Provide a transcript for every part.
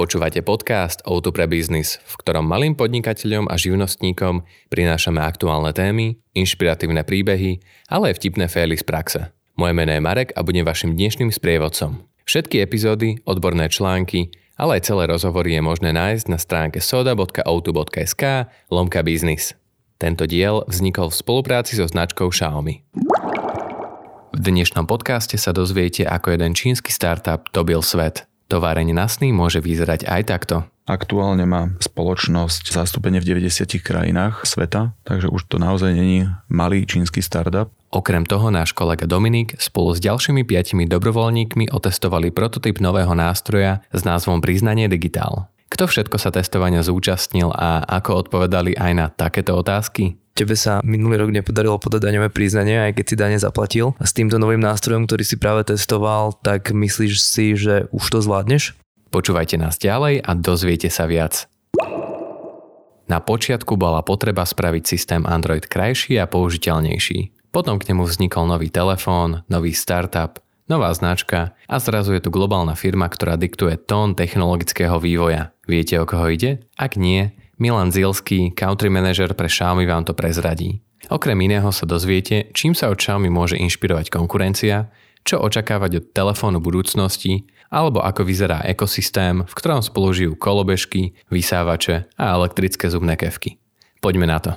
Počúvate podcast Auto pre biznis, v ktorom malým podnikateľom a živnostníkom prinášame aktuálne témy, inšpiratívne príbehy, ale aj vtipné fély z praxe. Moje meno je Marek a budem vašim dnešným sprievodcom. Všetky epizódy, odborné články, ale aj celé rozhovory je možné nájsť na stránke soda.auto.sk lomka biznis. Tento diel vznikol v spolupráci so značkou Xiaomi. V dnešnom podcaste sa dozviete, ako jeden čínsky startup dobil svet – Továreň na sny môže vyzerať aj takto. Aktuálne má spoločnosť zastúpenie v 90 krajinách sveta, takže už to naozaj není malý čínsky startup. Okrem toho náš kolega Dominik spolu s ďalšími piatimi dobrovoľníkmi otestovali prototyp nového nástroja s názvom Priznanie digitál. Kto všetko sa testovania zúčastnil a ako odpovedali aj na takéto otázky? Tebe sa minulý rok nepodarilo podať daňové priznanie, aj keď si dane zaplatil. A s týmto novým nástrojom, ktorý si práve testoval, tak myslíš si, že už to zvládneš? Počúvajte nás ďalej a dozviete sa viac. Na počiatku bola potreba spraviť systém Android krajší a použiteľnejší. Potom k nemu vznikol nový telefón, nový startup, nová značka a zrazu je tu globálna firma, ktorá diktuje tón technologického vývoja. Viete, o koho ide? Ak nie, Milan Zilský, country manager pre Xiaomi vám to prezradí. Okrem iného sa dozviete, čím sa od Xiaomi môže inšpirovať konkurencia, čo očakávať od telefónu budúcnosti, alebo ako vyzerá ekosystém, v ktorom spolužijú kolobežky, vysávače a elektrické zubné kevky. Poďme na to.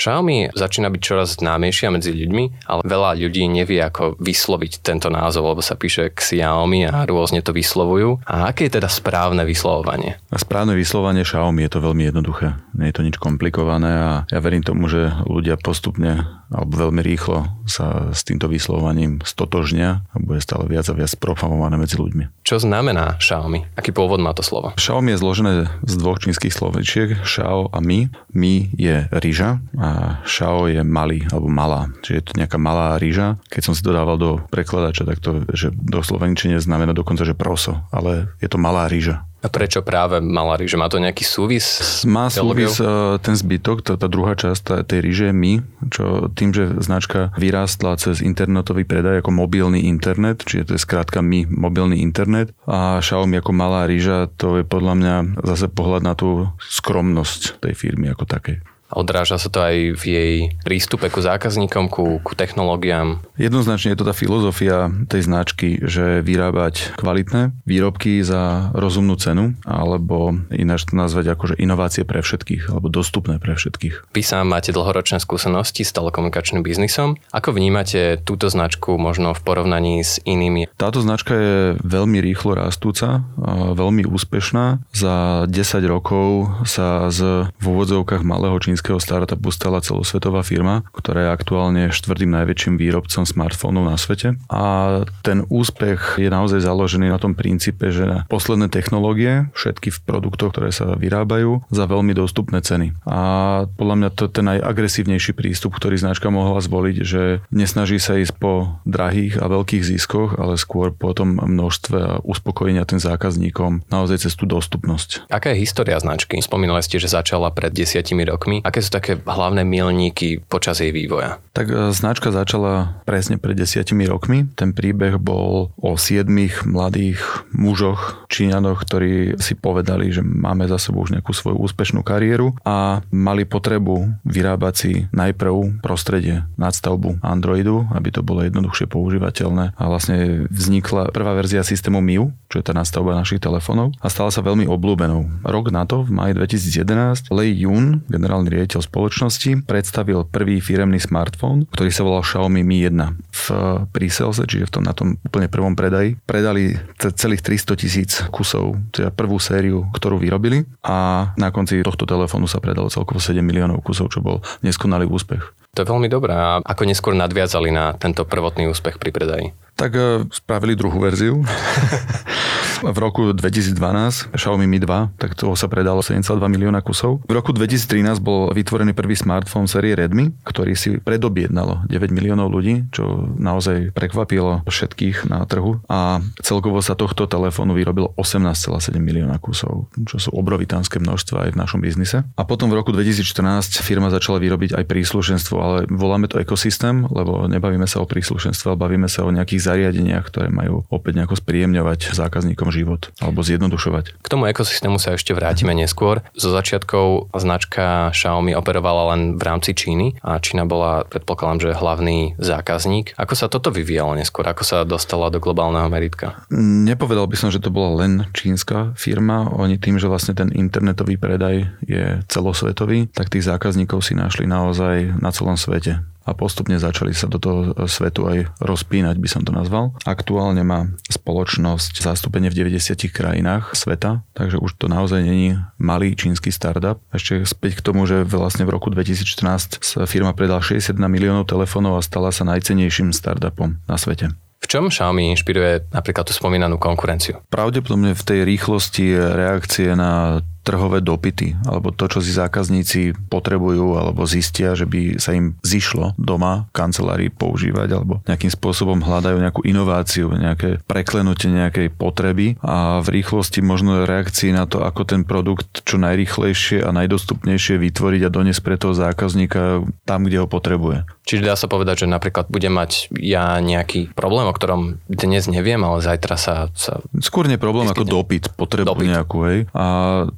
Xiaomi začína byť čoraz známejšia medzi ľuďmi, ale veľa ľudí nevie, ako vysloviť tento názov, lebo sa píše Xiaomi a rôzne to vyslovujú. A aké je teda správne vyslovovanie? A správne vyslovovanie Xiaomi je to veľmi jednoduché. Nie je to nič komplikované a ja verím tomu, že ľudia postupne alebo veľmi rýchlo sa s týmto vyslovovaním stotožnia a bude stále viac a viac profamované medzi ľuďmi. Čo znamená Xiaomi? Aký pôvod má to slovo? Xiaomi je zložené z dvoch čínskych slovečiek, Xiao a Mi. Mi je rýža a Shao je malý alebo malá, čiže je to nejaká malá rýža. Keď som si dodával do prekladača, tak to, že do slovenčine znamená dokonca, že proso, ale je to malá rýža. A prečo práve malá rýža? Má to nejaký súvis? Má súvis e, ten zbytok, tá, tá druhá časť tej rýže my, čo tým, že značka vyrástla cez internetový predaj ako mobilný internet, čiže to je skrátka my, mobilný internet a Xiaomi ako malá rýža, to je podľa mňa zase pohľad na tú skromnosť tej firmy ako takej. Odráža sa to aj v jej prístupe ku zákazníkom, ku, ku technológiám. Jednoznačne je to tá filozofia tej značky, že vyrábať kvalitné výrobky za rozumnú cenu, alebo ináč to nazvať ako že inovácie pre všetkých, alebo dostupné pre všetkých. Vy sám máte dlhoročné skúsenosti s telekomunikačným biznisom. Ako vnímate túto značku možno v porovnaní s inými? Táto značka je veľmi rýchlo rastúca, veľmi úspešná. Za 10 rokov sa z v úvodzovkách malého čínskeho čínskeho startupu stala celosvetová firma, ktorá je aktuálne štvrtým najväčším výrobcom smartfónov na svete. A ten úspech je naozaj založený na tom princípe, že posledné technológie, všetky v produktoch, ktoré sa vyrábajú, za veľmi dostupné ceny. A podľa mňa to je ten najagresívnejší prístup, ktorý značka mohla zvoliť, že nesnaží sa ísť po drahých a veľkých ziskoch, ale skôr po tom množstve a uspokojenia tým zákazníkom naozaj cez tú dostupnosť. Aká je história značky? Spomínali ste, že začala pred desiatimi rokmi. Aké sú také hlavné milníky počas jej vývoja? Tak e, značka začala presne pred desiatimi rokmi. Ten príbeh bol o siedmých mladých mužoch, Číňanoch, ktorí si povedali, že máme za sebou už nejakú svoju úspešnú kariéru a mali potrebu vyrábať si najprv prostredie nadstavbu Androidu, aby to bolo jednoduchšie používateľné a vlastne vznikla prvá verzia systému MIU, čo je tá nastavba našich telefónov a stala sa veľmi obľúbenou. Rok na to, v maji 2011, Lei Yun, generálny riaditeľ spoločnosti, predstavil prvý firemný smartfón, ktorý sa volal Xiaomi Mi 1. V príselse, čiže v tom, na tom úplne prvom predaji, predali celých 300 tisíc kusov, teda prvú sériu, ktorú vyrobili a na konci tohto telefónu sa predalo celkovo 7 miliónov kusov, čo bol neskonalý úspech. To je veľmi dobré. A ako neskôr nadviazali na tento prvotný úspech pri predaji? Tak e, spravili druhú verziu. v roku 2012 Xiaomi Mi 2, tak toho sa predalo 72 milióna kusov. V roku 2013 bol vytvorený prvý smartfón série Redmi, ktorý si predobjednalo 9 miliónov ľudí, čo naozaj prekvapilo všetkých na trhu. A celkovo sa tohto telefónu vyrobilo 18,7 milióna kusov, čo sú obrovitánske množstva aj v našom biznise. A potom v roku 2014 firma začala vyrobiť aj príslušenstvo, ale voláme to ekosystém, lebo nebavíme sa o príslušenstve, ale bavíme sa o nejakých zariadeniach, ktoré majú opäť nejako spríjemňovať zákazníkom život alebo zjednodušovať. K tomu ekosystému sa ešte vrátime neskôr. Zo začiatkov značka Xiaomi operovala len v rámci Číny a Čína bola, predpokladám, že hlavný zákazník. Ako sa toto vyvíjalo neskôr? Ako sa dostala do globálneho meritka? Nepovedal by som, že to bola len čínska firma. Oni tým, že vlastne ten internetový predaj je celosvetový, tak tých zákazníkov si našli naozaj na celom svete a postupne začali sa do toho svetu aj rozpínať, by som to nazval. Aktuálne má spoločnosť zastúpenie v 90 krajinách sveta, takže už to naozaj není malý čínsky startup. Ešte späť k tomu, že vlastne v roku 2014 sa firma predala 61 miliónov telefónov a stala sa najcenejším startupom na svete. V čom Xiaomi inšpiruje napríklad tú spomínanú konkurenciu? Pravdepodobne v tej rýchlosti reakcie na trhové dopity, alebo to, čo si zákazníci potrebujú, alebo zistia, že by sa im zišlo doma v kancelárii používať, alebo nejakým spôsobom hľadajú nejakú inováciu, nejaké preklenutie nejakej potreby a v rýchlosti možno reakcii na to, ako ten produkt čo najrýchlejšie a najdostupnejšie vytvoriť a doniesť pre toho zákazníka tam, kde ho potrebuje. Čiže dá sa povedať, že napríklad budem mať ja nejaký problém, o ktorom dnes neviem, ale zajtra sa... sa Skôr nie problém ako dopyt, potrebu dopyt. nejakú, hej. A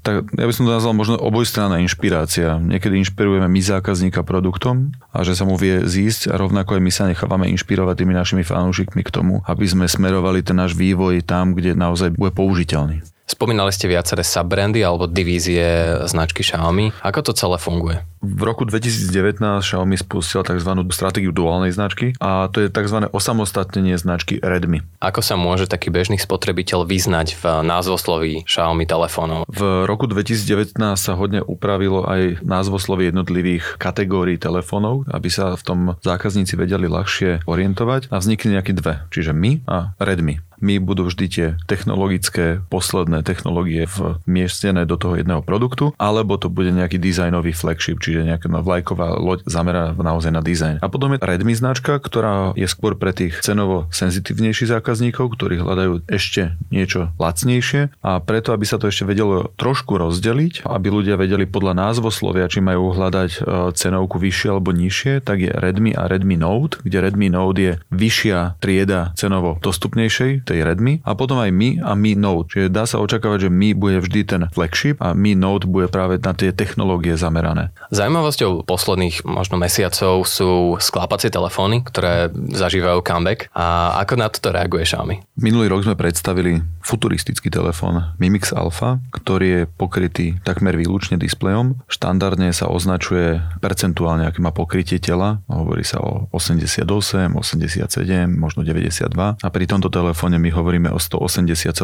tak tak ja by som to nazval možno obojstranná inšpirácia. Niekedy inšpirujeme my zákazníka produktom a že sa mu vie zísť a rovnako aj my sa nechávame inšpirovať tými našimi fanúšikmi k tomu, aby sme smerovali ten náš vývoj tam, kde naozaj bude použiteľný. Spomínali ste viaceré subbrandy alebo divízie značky Xiaomi. Ako to celé funguje? V roku 2019 Xiaomi spustil tzv. stratégiu duálnej značky a to je tzv. osamostatnenie značky Redmi. Ako sa môže taký bežný spotrebiteľ vyznať v názvosloví Xiaomi telefónov? V roku 2019 sa hodne upravilo aj názvoslovie jednotlivých kategórií telefónov, aby sa v tom zákazníci vedeli ľahšie orientovať a vznikli nejaké dve, čiže my a Redmi my budú vždy tie technologické, posledné technológie vmiestnené do toho jedného produktu, alebo to bude nejaký dizajnový flagship, čiže nejaká vlajková loď zameraná naozaj na dizajn. A potom je Redmi značka, ktorá je skôr pre tých cenovo senzitívnejších zákazníkov, ktorí hľadajú ešte niečo lacnejšie a preto, aby sa to ešte vedelo trošku rozdeliť, aby ľudia vedeli podľa názvoslovia, či majú hľadať e, cenovku vyššie alebo nižšie, tak je Redmi a Redmi Note, kde Redmi Note je vyššia trieda cenovo dostupnejšej, tej Redmi a potom aj Mi a Mi Note. Čiže dá sa očakávať, že Mi bude vždy ten flagship a Mi Note bude práve na tie technológie zamerané. Zaujímavosťou posledných možno mesiacov sú sklápacie telefóny, ktoré zažívajú comeback. A ako na toto reaguje Xiaomi? Minulý rok sme predstavili futuristický telefón Mimix Alpha, ktorý je pokrytý takmer výlučne displejom. Štandardne sa označuje percentuálne, aký má pokrytie tela. Hovorí sa o 88, 87, možno 92. A pri tomto telefóne my hovoríme o 180,6%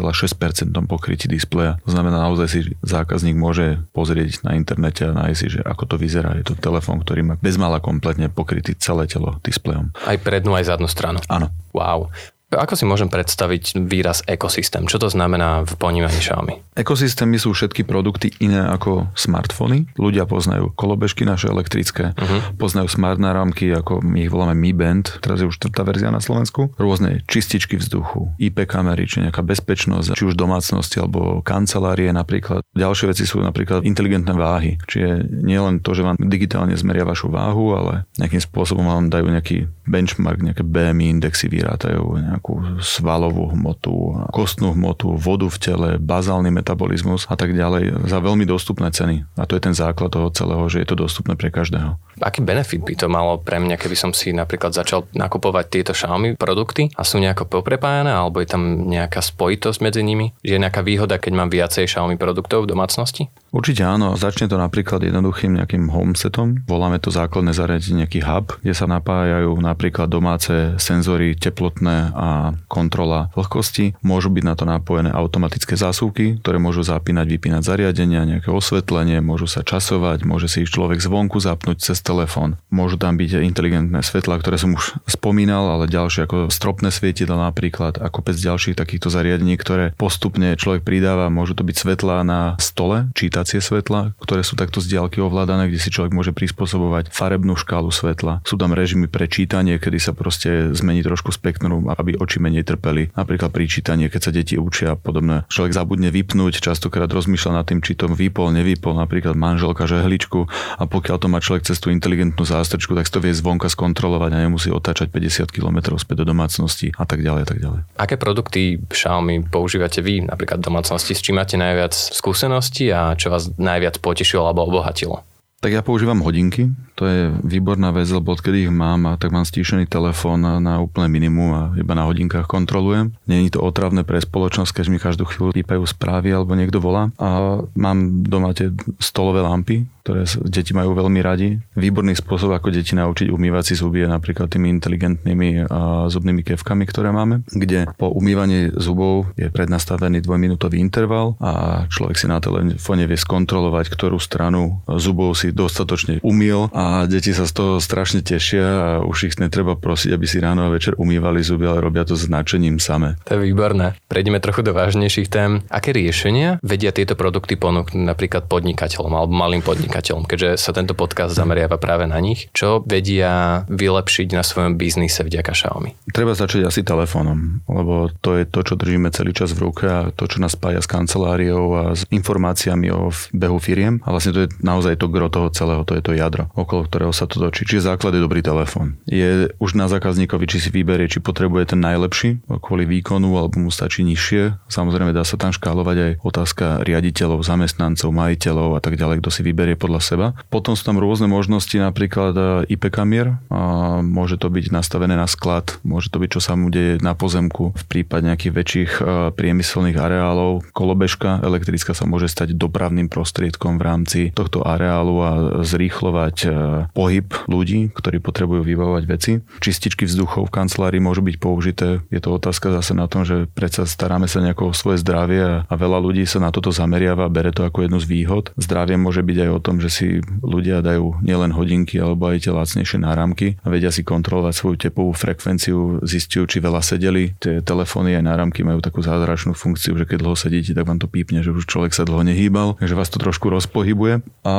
pokrytí displeja. To znamená, naozaj si zákazník môže pozrieť na internete a nájsť si, že ako to vyzerá. Je to telefón, ktorý má bezmála kompletne pokrytý celé telo displejom. Aj prednú, aj zadnú stranu. Áno. Wow. Ako si môžem predstaviť výraz ekosystém? Čo to znamená v ponímaní Xiaomi? Ekosystémy sú všetky produkty iné ako smartfóny. Ľudia poznajú kolobežky naše elektrické, uh-huh. poznajú smart náramky, ako my ich voláme Mi Band, teraz je už štvrtá verzia na Slovensku, rôzne čističky vzduchu, IP kamery, či nejaká bezpečnosť, či už domácnosti alebo kancelárie napríklad. Ďalšie veci sú napríklad inteligentné váhy, čiže nie len to, že vám digitálne zmeria vašu váhu, ale nejakým spôsobom vám dajú nejaký benchmark, nejaké BMI indexy vyrátajú, nejakú svalovú hmotu, kostnú hmotu, vodu v tele, bazálny metabolizmus a tak ďalej za veľmi dostupné ceny. A to je ten základ toho celého, že je to dostupné pre každého. Aký benefit by to malo pre mňa, keby som si napríklad začal nakupovať tieto Xiaomi produkty a sú nejako poprepájané, alebo je tam nejaká spojitosť medzi nimi? Že je nejaká výhoda, keď mám viacej Xiaomi produktov v domácnosti? Určite áno. Začne to napríklad jednoduchým nejakým homesetom. Voláme to základné zariadenie nejaký hub, kde sa napájajú napríklad domáce senzory teplotné a kontrola vlhkosti. Môžu byť na to napojené automatické zásuvky, ktoré môžu zapínať, vypínať zariadenia, nejaké osvetlenie, môžu sa časovať, môže si ich človek zvonku zapnúť cez telefón. Môžu tam byť inteligentné svetla, ktoré som už spomínal, ale ďalšie ako stropné svietidla napríklad, ako bez ďalších takýchto zariadení, ktoré postupne človek pridáva. Môžu to byť svetla na stole, čítacie svetla, ktoré sú takto z diaľky ovládané, kde si človek môže prispôsobovať farebnú škálu svetla. Sú tam režimy pre čítanie, kedy sa proste zmení trošku spektrum, aby oči menej trpeli. Napríklad pri čítaní, keď sa deti učia a podobné. Človek zabudne vypnúť, častokrát rozmýšľa nad tým, či to vypol, nevypol, napríklad manželka žehličku a pokiaľ to má človek cez tú inteligentnú zástrčku, tak si to vie zvonka skontrolovať a nemusí otáčať 50 km späť do domácnosti a tak ďalej a tak ďalej. Aké produkty Xiaomi používate vy, napríklad v domácnosti, s čím máte najviac skúseností a čo vás najviac potešilo alebo obohatilo? Tak ja používam hodinky, to je výborná vec, lebo odkedy ich mám, a tak mám stíšený telefón na, na minimum a iba na hodinkách kontrolujem. Není to otravné pre spoločnosť, keď mi každú chvíľu pípajú správy alebo niekto volá. A mám doma tie stolové lampy, ktoré deti majú veľmi radi. Výborný spôsob, ako deti naučiť umývať si zuby je napríklad tými inteligentnými a zubnými kevkami, ktoré máme, kde po umývaní zubov je prednastavený dvojminútový interval a človek si na telefóne vie skontrolovať, ktorú stranu zubov si dostatočne umýl a deti sa z toho strašne tešia a už ich netreba prosiť, aby si ráno a večer umývali zuby, ale robia to s nadšením same. To je výborné. Prejdeme trochu do vážnejších tém. Aké riešenia vedia tieto produkty ponúknuť napríklad podnikateľom alebo malým podnikateľom, keďže sa tento podcast zameriava práve na nich? Čo vedia vylepšiť na svojom biznise vďaka Xiaomi? Treba začať asi telefónom, lebo to je to, čo držíme celý čas v ruke a to, čo nás spája s kanceláriou a s informáciami o behu firiem. A vlastne to je naozaj to gro toho celého, to je to jadro, okolo ktorého sa to točí. Čiže základ je dobrý telefón. Je už na zákazníkovi, či si vyberie, či potrebuje ten najlepší kvôli výkonu, alebo mu stačí nižšie. Samozrejme dá sa tam škálovať aj otázka riaditeľov, zamestnancov, majiteľov a tak ďalej, kto si vyberie podľa seba. Potom sú tam rôzne možnosti, napríklad e, IP kamier. A môže to byť nastavené na sklad, môže to byť, čo sa mu deje na pozemku v prípade nejakých väčších e, priemyselných areálov. Kolobežka elektrická sa môže stať dopravným prostriedkom v rámci tohto areálu a zrýchlovať e, pohyb ľudí, ktorí potrebujú vybavovať veci. Čističky vzduchov v kancelárii môžu byť použité. Je to otázka zase na tom, že predsa staráme sa nejako o svoje zdravie a veľa ľudí sa na toto zameriava a bere to ako jednu z výhod. Zdravie môže byť aj o tom, že si ľudia dajú nielen hodinky alebo aj tie lacnejšie náramky a vedia si kontrolovať svoju tepovú frekvenciu, zistujú, či veľa sedeli. Tie telefóny aj náramky majú takú zázračnú funkciu, že keď dlho sedíte, tak vám to pípne, že už človek sa dlho nehýbal, takže vás to trošku rozpohybuje. A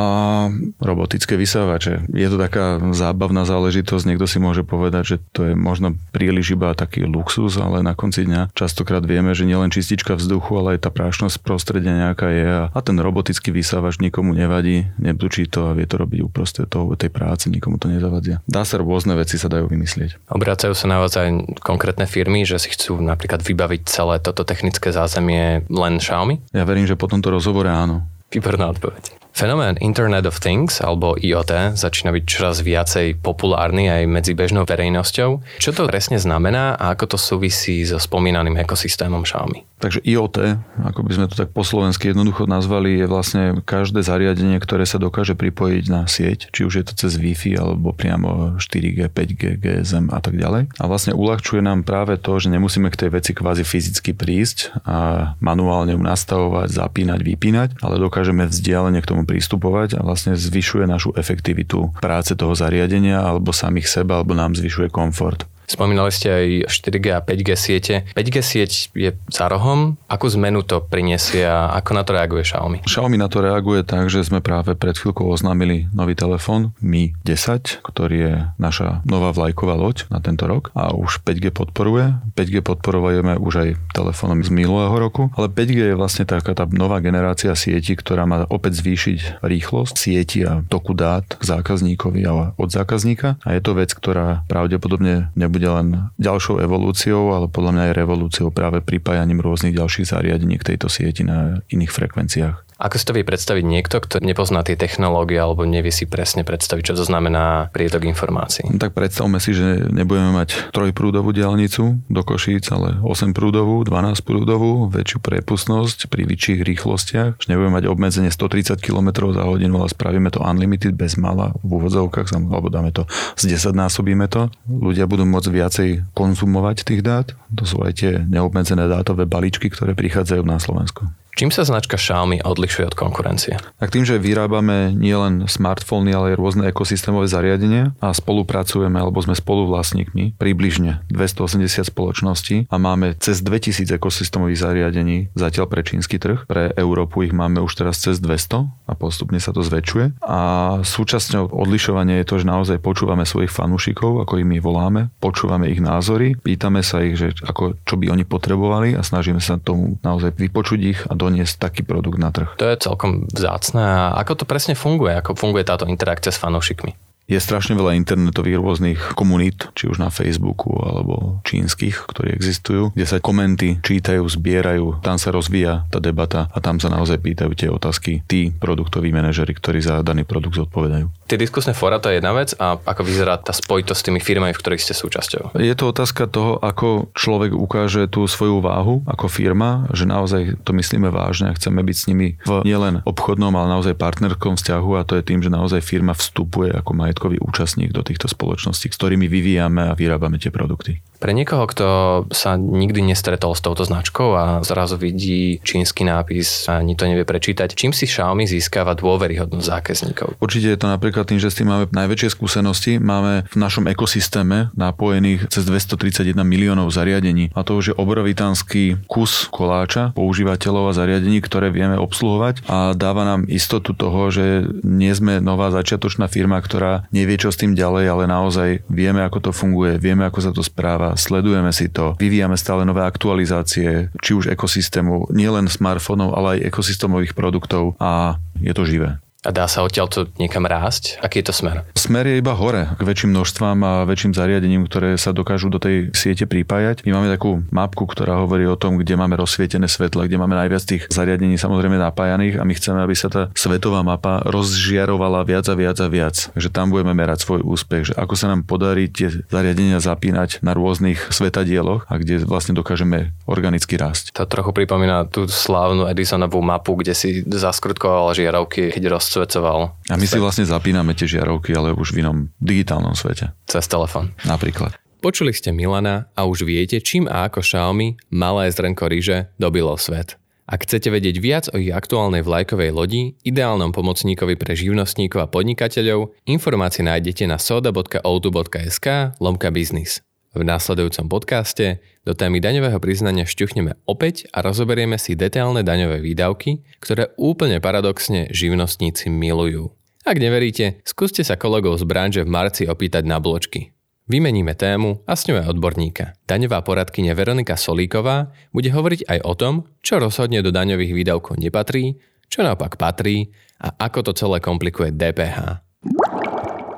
robotické vysávače je to taká zábavná záležitosť. Niekto si môže povedať, že to je možno príliš iba taký luxus, ale na konci dňa častokrát vieme, že nielen čistička vzduchu, ale aj tá prášnosť prostredia nejaká je a ten robotický vysávač nikomu nevadí, nebdučí to a vie to robiť uprostred toho, tej práce, nikomu to nezavadia. Dá sa rôzne veci sa dajú vymyslieť. Obracajú sa na vás aj konkrétne firmy, že si chcú napríklad vybaviť celé toto technické zázemie len Xiaomi? Ja verím, že po tomto rozhovore áno. Výborná odpoveď. Fenomén Internet of Things alebo IoT začína byť čoraz viacej populárny aj medzi bežnou verejnosťou. Čo to presne znamená a ako to súvisí so spomínaným ekosystémom Xiaomi? Takže IoT, ako by sme to tak po slovensky jednoducho nazvali, je vlastne každé zariadenie, ktoré sa dokáže pripojiť na sieť, či už je to cez Wi-Fi alebo priamo 4G, 5G, GSM a tak ďalej. A vlastne uľahčuje nám práve to, že nemusíme k tej veci kvázi fyzicky prísť a manuálne ju nastavovať, zapínať, vypínať, ale dokážeme vzdialene k tomu pristupovať a vlastne zvyšuje našu efektivitu práce toho zariadenia alebo samých seba, alebo nám zvyšuje komfort. Spomínali ste aj 4G a 5G siete. 5G sieť je za rohom. Akú zmenu to priniesie a ako na to reaguje Xiaomi? Xiaomi na to reaguje tak, že sme práve pred chvíľkou oznámili nový telefón Mi 10, ktorý je naša nová vlajková loď na tento rok a už 5G podporuje. 5G podporujeme už aj telefónom z minulého roku, ale 5G je vlastne taká tá nová generácia sieti, ktorá má opäť zvýšiť rýchlosť sieti a toku dát k zákazníkovi a od zákazníka a je to vec, ktorá pravdepodobne nebude nebude len ďalšou evolúciou, ale podľa mňa aj revolúciou práve pripájaním rôznych ďalších zariadení k tejto sieti na iných frekvenciách. Ako si to vie predstaviť niekto, kto nepozná tie technológie alebo nevie si presne predstaviť, čo to znamená prietok informácií? No tak predstavme si, že nebudeme mať trojprúdovú diálnicu do Košíc, ale 8 prúdovú, 12 prúdovú, väčšiu prepustnosť pri vyšších rýchlostiach, že nebudeme mať obmedzenie 130 km za hodinu, ale spravíme to unlimited bez mala v úvodzovkách, alebo dáme to z 10 násobíme to. Ľudia budú môcť viacej konzumovať tých dát. To sú aj tie neobmedzené dátové balíčky, ktoré prichádzajú na Slovensko. Čím sa značka Xiaomi odlišuje od konkurencie? Tak tým, že vyrábame nielen smartfóny, ale aj rôzne ekosystémové zariadenia a spolupracujeme, alebo sme spoluvlastníkmi približne 280 spoločností a máme cez 2000 ekosystémových zariadení zatiaľ pre čínsky trh. Pre Európu ich máme už teraz cez 200 a postupne sa to zväčšuje. A súčasťou odlišovania je to, že naozaj počúvame svojich fanúšikov, ako im my voláme, počúvame ich názory, pýtame sa ich, že ako, čo by oni potrebovali a snažíme sa tomu naozaj vypočuť ich a doniesť taký produkt na trh. To je celkom vzácne. A ako to presne funguje? Ako funguje táto interakcia s fanúšikmi? Je strašne veľa internetových rôznych komunít, či už na Facebooku alebo čínskych, ktorí existujú, kde sa komenty čítajú, zbierajú, tam sa rozvíja tá debata a tam sa naozaj pýtajú tie otázky tí produktoví manažery, ktorí za daný produkt zodpovedajú. Tie diskusné fóra to je jedna vec a ako vyzerá tá spojitosť s tými firmami, v ktorých ste súčasťou? Je to otázka toho, ako človek ukáže tú svoju váhu ako firma, že naozaj to myslíme vážne a chceme byť s nimi v nielen obchodnom, ale naozaj partnerskom vzťahu a to je tým, že naozaj firma vstupuje ako majetkový účastník do týchto spoločností, s ktorými vyvíjame a vyrábame tie produkty. Pre niekoho, kto sa nikdy nestretol s touto značkou a zrazu vidí čínsky nápis a ani to nevie prečítať, čím si Xiaomi získava dôveryhodnosť zákazníkov? Určite je to napríklad tým, že s tým máme najväčšie skúsenosti. Máme v našom ekosystéme napojených cez 231 miliónov zariadení a to už je obrovitánsky kus koláča používateľov a zariadení, ktoré vieme obsluhovať a dáva nám istotu toho, že nie sme nová začiatočná firma, ktorá nevie čo s tým ďalej, ale naozaj vieme, ako to funguje, vieme, ako sa to správa sledujeme si to, vyvíjame stále nové aktualizácie, či už ekosystému, nielen smartfónov, ale aj ekosystémových produktov a je to živé. A dá sa odtiaľ to niekam rásť? Aký je to smer? Smer je iba hore k väčším množstvám a väčším zariadením, ktoré sa dokážu do tej siete pripájať. My máme takú mapku, ktorá hovorí o tom, kde máme rozsvietené svetla, kde máme najviac tých zariadení samozrejme napájaných a my chceme, aby sa tá svetová mapa rozžiarovala viac a viac a viac. Takže tam budeme merať svoj úspech, že ako sa nám podarí tie zariadenia zapínať na rôznych svetadieloch a kde vlastne dokážeme organicky rásť. To trochu pripomína tú slávnu Edisonovú mapu, kde si zaskrutkoval žiarovky, keď roz rozsvetoval. A my si vlastne zapíname tie žiarovky, ale už v inom digitálnom svete. Cez telefón. Napríklad. Počuli ste Milana a už viete, čím a ako Xiaomi, malé zrnko ryže, dobilo svet. Ak chcete vedieť viac o ich aktuálnej vlajkovej lodi, ideálnom pomocníkovi pre živnostníkov a podnikateľov, informácie nájdete na soda.outu.sk lomka biznis. V následujúcom podcaste do témy daňového priznania šťuchneme opäť a rozoberieme si detailné daňové výdavky, ktoré úplne paradoxne živnostníci milujú. Ak neveríte, skúste sa kolegov z branže v marci opýtať na bločky. Vymeníme tému a s ňou aj odborníka. Daňová poradkyňa Veronika Solíková bude hovoriť aj o tom, čo rozhodne do daňových výdavkov nepatrí, čo naopak patrí a ako to celé komplikuje DPH.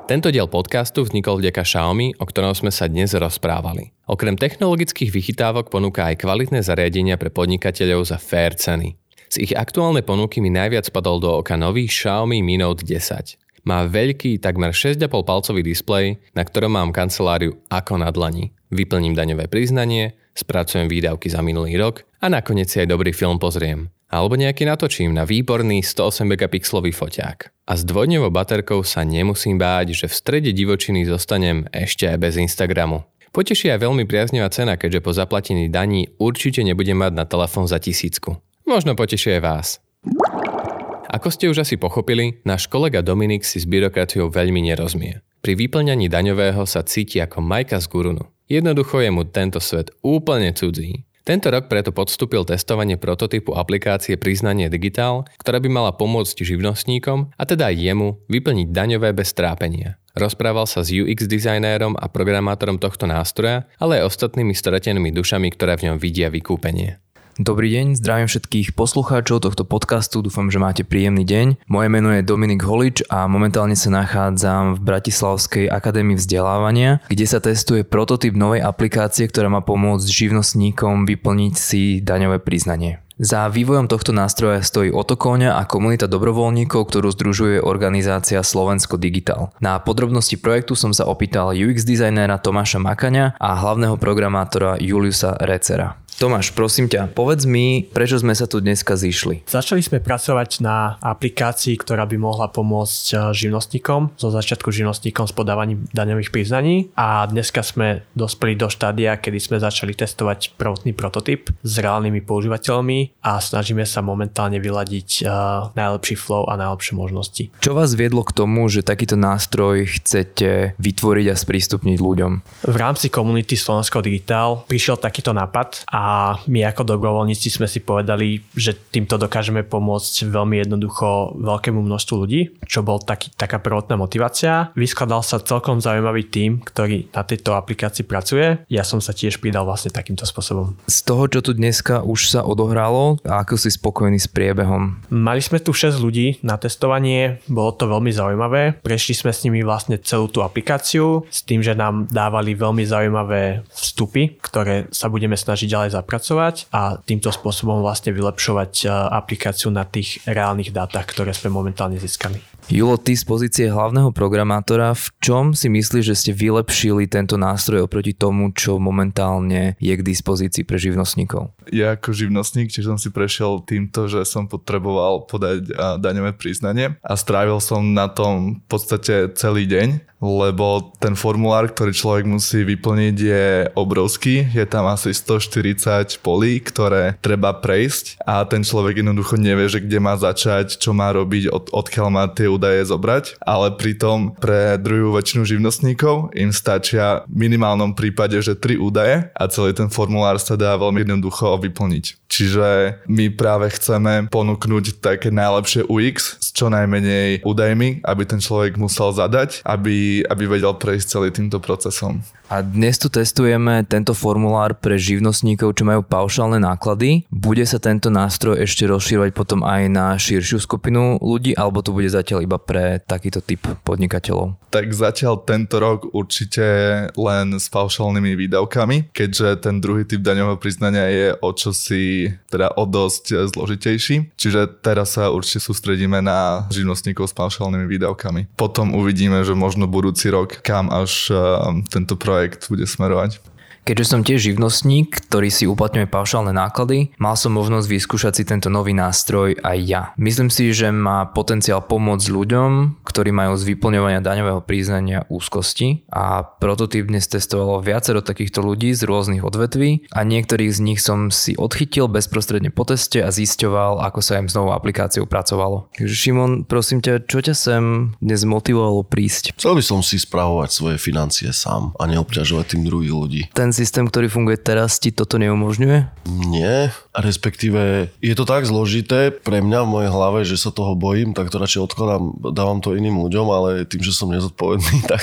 Tento diel podcastu vznikol vďaka Xiaomi, o ktorom sme sa dnes rozprávali. Okrem technologických vychytávok ponúka aj kvalitné zariadenia pre podnikateľov za fair ceny. Z ich aktuálnej ponuky mi najviac spadol do oka nový Xiaomi Mi Note 10. Má veľký, takmer 6,5 palcový displej, na ktorom mám kanceláriu ako na dlani. Vyplním daňové priznanie, spracujem výdavky za minulý rok a nakoniec si aj dobrý film pozriem alebo nejaký natočím na výborný 108 megapixelový foťák. A s dvojdňovou baterkou sa nemusím báť, že v strede divočiny zostanem ešte aj bez Instagramu. Poteší aj veľmi priaznivá cena, keďže po zaplatení daní určite nebudem mať na telefón za tisícku. Možno poteší aj vás. Ako ste už asi pochopili, náš kolega Dominik si s byrokratiou veľmi nerozmie. Pri vyplňaní daňového sa cíti ako Majka z Gurunu. Jednoducho je mu tento svet úplne cudzí. Tento rok preto podstúpil testovanie prototypu aplikácie Priznanie digitál, ktorá by mala pomôcť živnostníkom a teda aj jemu vyplniť daňové bez trápenia. Rozprával sa s UX dizajnérom a programátorom tohto nástroja, ale aj ostatnými stratenými dušami, ktoré v ňom vidia vykúpenie. Dobrý deň, zdravím všetkých poslucháčov tohto podcastu, dúfam, že máte príjemný deň. Moje meno je Dominik Holič a momentálne sa nachádzam v Bratislavskej akadémii vzdelávania, kde sa testuje prototyp novej aplikácie, ktorá má pomôcť živnostníkom vyplniť si daňové priznanie. Za vývojom tohto nástroja stojí Otokóňa a komunita dobrovoľníkov, ktorú združuje organizácia Slovensko Digital. Na podrobnosti projektu som sa opýtal UX dizajnéra Tomáša Makania a hlavného programátora Juliusa Recera. Tomáš, prosím ťa, povedz mi, prečo sme sa tu dneska zišli. Začali sme pracovať na aplikácii, ktorá by mohla pomôcť eh, živnostníkom, zo začiatku živnostníkom s podávaním daňových priznaní a dneska sme dospeli do štádia, kedy sme začali testovať prvotný prototyp s reálnymi používateľmi a snažíme sa momentálne vyladiť uh, najlepší flow a najlepšie možnosti. Čo vás viedlo k tomu, že takýto nástroj chcete vytvoriť a sprístupniť ľuďom? V rámci komunity Slovensko Digital prišiel takýto nápad a a my ako dobrovoľníci sme si povedali, že týmto dokážeme pomôcť veľmi jednoducho veľkému množstvu ľudí, čo bol taký, taká prvotná motivácia. Vyskladal sa celkom zaujímavý tím, ktorý na tejto aplikácii pracuje. Ja som sa tiež pridal vlastne takýmto spôsobom. Z toho, čo tu dneska už sa odohralo, a ako si spokojný s priebehom? Mali sme tu 6 ľudí na testovanie, bolo to veľmi zaujímavé. Prešli sme s nimi vlastne celú tú aplikáciu s tým, že nám dávali veľmi zaujímavé vstupy, ktoré sa budeme snažiť ďalej zapracovať a týmto spôsobom vlastne vylepšovať e, aplikáciu na tých reálnych dátach, ktoré sme momentálne získali. Julo, ty z pozície hlavného programátora, v čom si myslíš, že ste vylepšili tento nástroj oproti tomu, čo momentálne je k dispozícii pre živnostníkov? Ja ako živnostník, čiže som si prešiel týmto, že som potreboval podať daňové priznanie a strávil som na tom v podstate celý deň lebo ten formulár, ktorý človek musí vyplniť je obrovský, je tam asi 140 polí, ktoré treba prejsť a ten človek jednoducho nevie, že kde má začať, čo má robiť, od, odkiaľ má tie údaje zobrať, ale pritom pre druhú väčšinu živnostníkov im stačia v minimálnom prípade, že tri údaje a celý ten formulár sa dá veľmi jednoducho vyplniť. Čiže my práve chceme ponúknuť také najlepšie UX s čo najmenej údajmi, aby ten človek musel zadať, aby, aby vedel prejsť celý týmto procesom. A dnes tu testujeme tento formulár pre živnostníkov, čo majú paušálne náklady. Bude sa tento nástroj ešte rozšírovať potom aj na širšiu skupinu ľudí, alebo to bude zatiaľ iba pre takýto typ podnikateľov? Tak zatiaľ tento rok určite len s paušálnymi výdavkami, keďže ten druhý typ daňového priznania je o čosi, teda o dosť zložitejší. Čiže teraz sa určite sústredíme na živnostníkov s paušálnymi výdavkami. Potom uvidíme, že možno budúci rok, kam až uh, tento projekt projekt bude smerovať. Keďže som tiež živnostník, ktorý si uplatňuje paušálne náklady, mal som možnosť vyskúšať si tento nový nástroj aj ja. Myslím si, že má potenciál pomôcť ľuďom, ktorí majú z vyplňovania daňového priznania úzkosti a prototyp dnes testovalo viacero takýchto ľudí z rôznych odvetví a niektorých z nich som si odchytil bezprostredne po teste a zisťoval, ako sa im s novou aplikáciou pracovalo. Takže Šimon, prosím ťa, čo ťa sem dnes motivovalo prísť? Chcel by som si spravovať svoje financie sám a neobťažovať tým druhých ľudí. Ten systém, ktorý funguje teraz, ti toto neumožňuje? Nie, respektíve je to tak zložité pre mňa v mojej hlave, že sa toho bojím, tak to radšej odkladám, dávam to iným ľuďom, ale tým, že som nezodpovedný, tak,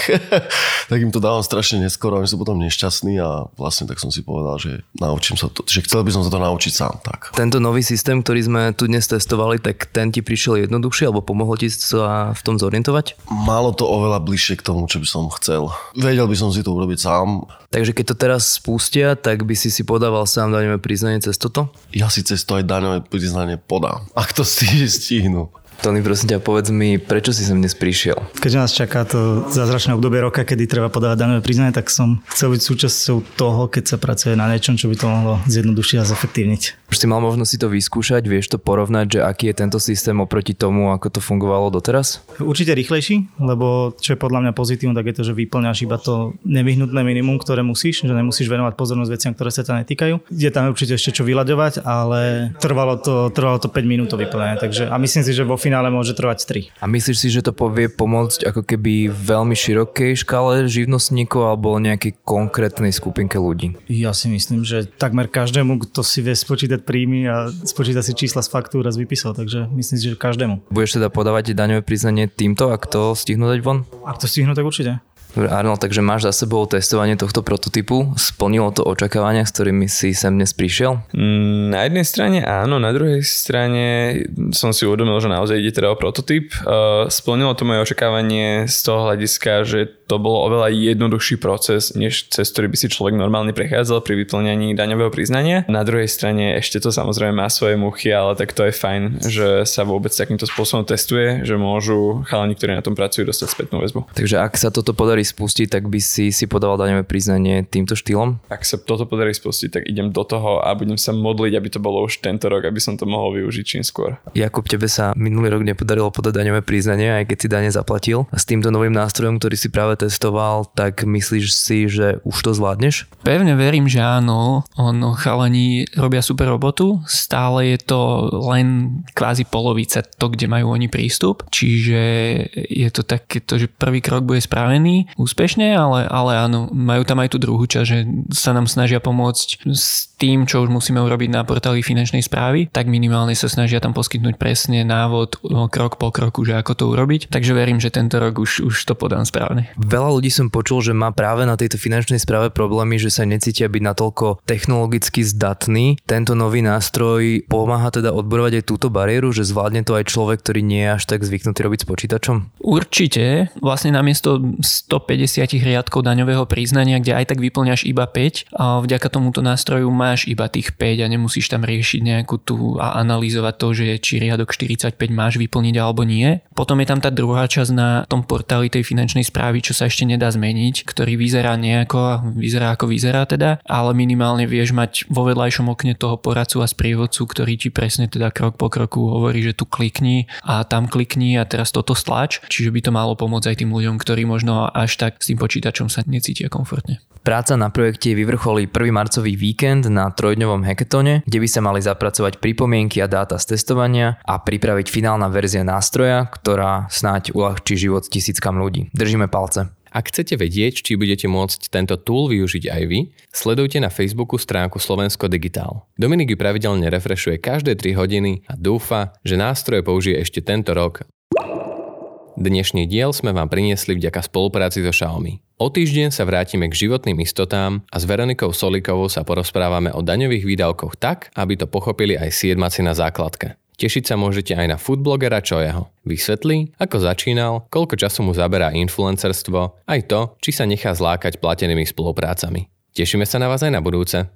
tak im to dávam strašne neskoro oni sú potom nešťastní a vlastne tak som si povedal, že naučím sa to, že chcel by som sa to naučiť sám. Tak. Tento nový systém, ktorý sme tu dnes testovali, tak ten ti prišiel jednoduchšie alebo pomohol ti sa v tom zorientovať? Malo to oveľa bližšie k tomu, čo by som chcel. Vedel by som si to urobiť sám. Takže keď to teraz teraz spustia, tak by si si podával sám daňové priznanie cez toto? Ja si cez to aj daňové priznanie podám, ak to stihnú. Tony, prosím ťa, povedz mi, prečo si sem dnes prišiel? Keďže nás čaká to zázračné obdobie roka, kedy treba podávať daňové priznanie, tak som chcel byť súčasťou toho, keď sa pracuje na niečom, čo by to mohlo zjednodušiť a zefektívniť. Už si mal možnosť si to vyskúšať, vieš to porovnať, že aký je tento systém oproti tomu, ako to fungovalo doteraz? Určite rýchlejší, lebo čo je podľa mňa pozitívne, tak je to, že vyplňaš iba to nevyhnutné minimum, ktoré musíš, že nemusíš venovať pozornosť veciam, ktoré sa ťa netýkajú. Je tam určite ešte čo vyľaďovať, ale trvalo to, trvalo to 5 minút to vyplňanie, takže a myslím si, že vo finále môže trvať 3. A myslíš si, že to povie pomôcť ako keby veľmi širokej škále živnostníkov alebo nejakej konkrétnej skupinke ľudí? Ja si myslím, že takmer každému, kto si vie spočítať príjmy a spočítať si čísla z faktúr a z výpisov, takže myslím si, že každému. Budeš teda podávať daňové priznanie týmto, ak to stihnú dať von? Ak to stihnú, tak určite. Dobre, Arnold, takže máš za sebou testovanie tohto prototypu. Splnilo to očakávania, s ktorými si sem dnes prišiel? Mm, na jednej strane áno, na druhej strane som si uvedomil, že naozaj ide teda o prototyp. Uh, splnilo to moje očakávanie z toho hľadiska, že to bolo oveľa jednoduchší proces, než cez ktorý by si človek normálne prechádzal pri vyplňaní daňového priznania. Na druhej strane ešte to samozrejme má svoje muchy, ale tak to je fajn, že sa vôbec takýmto spôsobom testuje, že môžu chalani, ktorí na tom pracujú, dostať spätnú väzbu. Takže ak sa toto podarí spustiť, tak by si si podával daňové priznanie týmto štýlom? Ak sa toto podarí spustiť, tak idem do toho a budem sa modliť, aby to bolo už tento rok, aby som to mohol využiť čím skôr. Jakub, tebe sa minulý rok nepodarilo podať daňové priznanie, aj keď si dane zaplatil. A s týmto novým nástrojom, ktorý si práve pretestoval, tak myslíš si, že už to zvládneš? Pevne verím, že áno. Ono, chalani robia super robotu, stále je to len kvázi polovica to, kde majú oni prístup, čiže je to takéto, že prvý krok bude spravený úspešne, ale, ale áno, majú tam aj tú druhú časť, že sa nám snažia pomôcť s tým, čo už musíme urobiť na portáli finančnej správy, tak minimálne sa snažia tam poskytnúť presne návod krok po kroku, že ako to urobiť. Takže verím, že tento rok už, už to podám správne. Veľa ľudí som počul, že má práve na tejto finančnej správe problémy, že sa necítia byť natoľko technologicky zdatný. Tento nový nástroj pomáha teda odborovať aj túto bariéru, že zvládne to aj človek, ktorý nie je až tak zvyknutý robiť s počítačom? Určite. Vlastne namiesto 150 riadkov daňového priznania, kde aj tak vyplňaš iba 5, a vďaka tomuto nástroju máš iba tých 5 a nemusíš tam riešiť nejakú tú a analyzovať to, že či riadok 45 máš vyplniť alebo nie. Potom je tam tá druhá časť na tom portáli tej finančnej správy, čo sa ešte nedá zmeniť, ktorý vyzerá nejako, vyzerá ako vyzerá teda, ale minimálne vieš mať vo vedľajšom okne toho poradcu a sprievodcu, ktorý ti presne teda krok po kroku hovorí, že tu klikni a tam klikni a teraz toto stlač, čiže by to malo pomôcť aj tým ľuďom, ktorí možno až tak s tým počítačom sa necítia komfortne. Práca na projekte vyvrcholí 1. marcový víkend na trojdňovom hackathone, kde by sa mali zapracovať pripomienky a dáta z testovania a pripraviť finálna verzia nástroja, ktorá snáď uľahčí život tisíckam ľudí. Držíme palce. Ak chcete vedieť, či budete môcť tento tool využiť aj vy, sledujte na Facebooku stránku Slovensko Digitál. Dominik ju pravidelne refreshuje každé 3 hodiny a dúfa, že nástroje použije ešte tento rok. Dnešný diel sme vám priniesli vďaka spolupráci so Xiaomi. O týždeň sa vrátime k životným istotám a s Veronikou Solikovou sa porozprávame o daňových výdavkoch tak, aby to pochopili aj siedmaci na základke. Tešiť sa môžete aj na foodblogera Čojeho. Vysvetlí, ako začínal, koľko času mu zaberá influencerstvo, aj to, či sa nechá zlákať platenými spoluprácami. Tešíme sa na vás aj na budúce.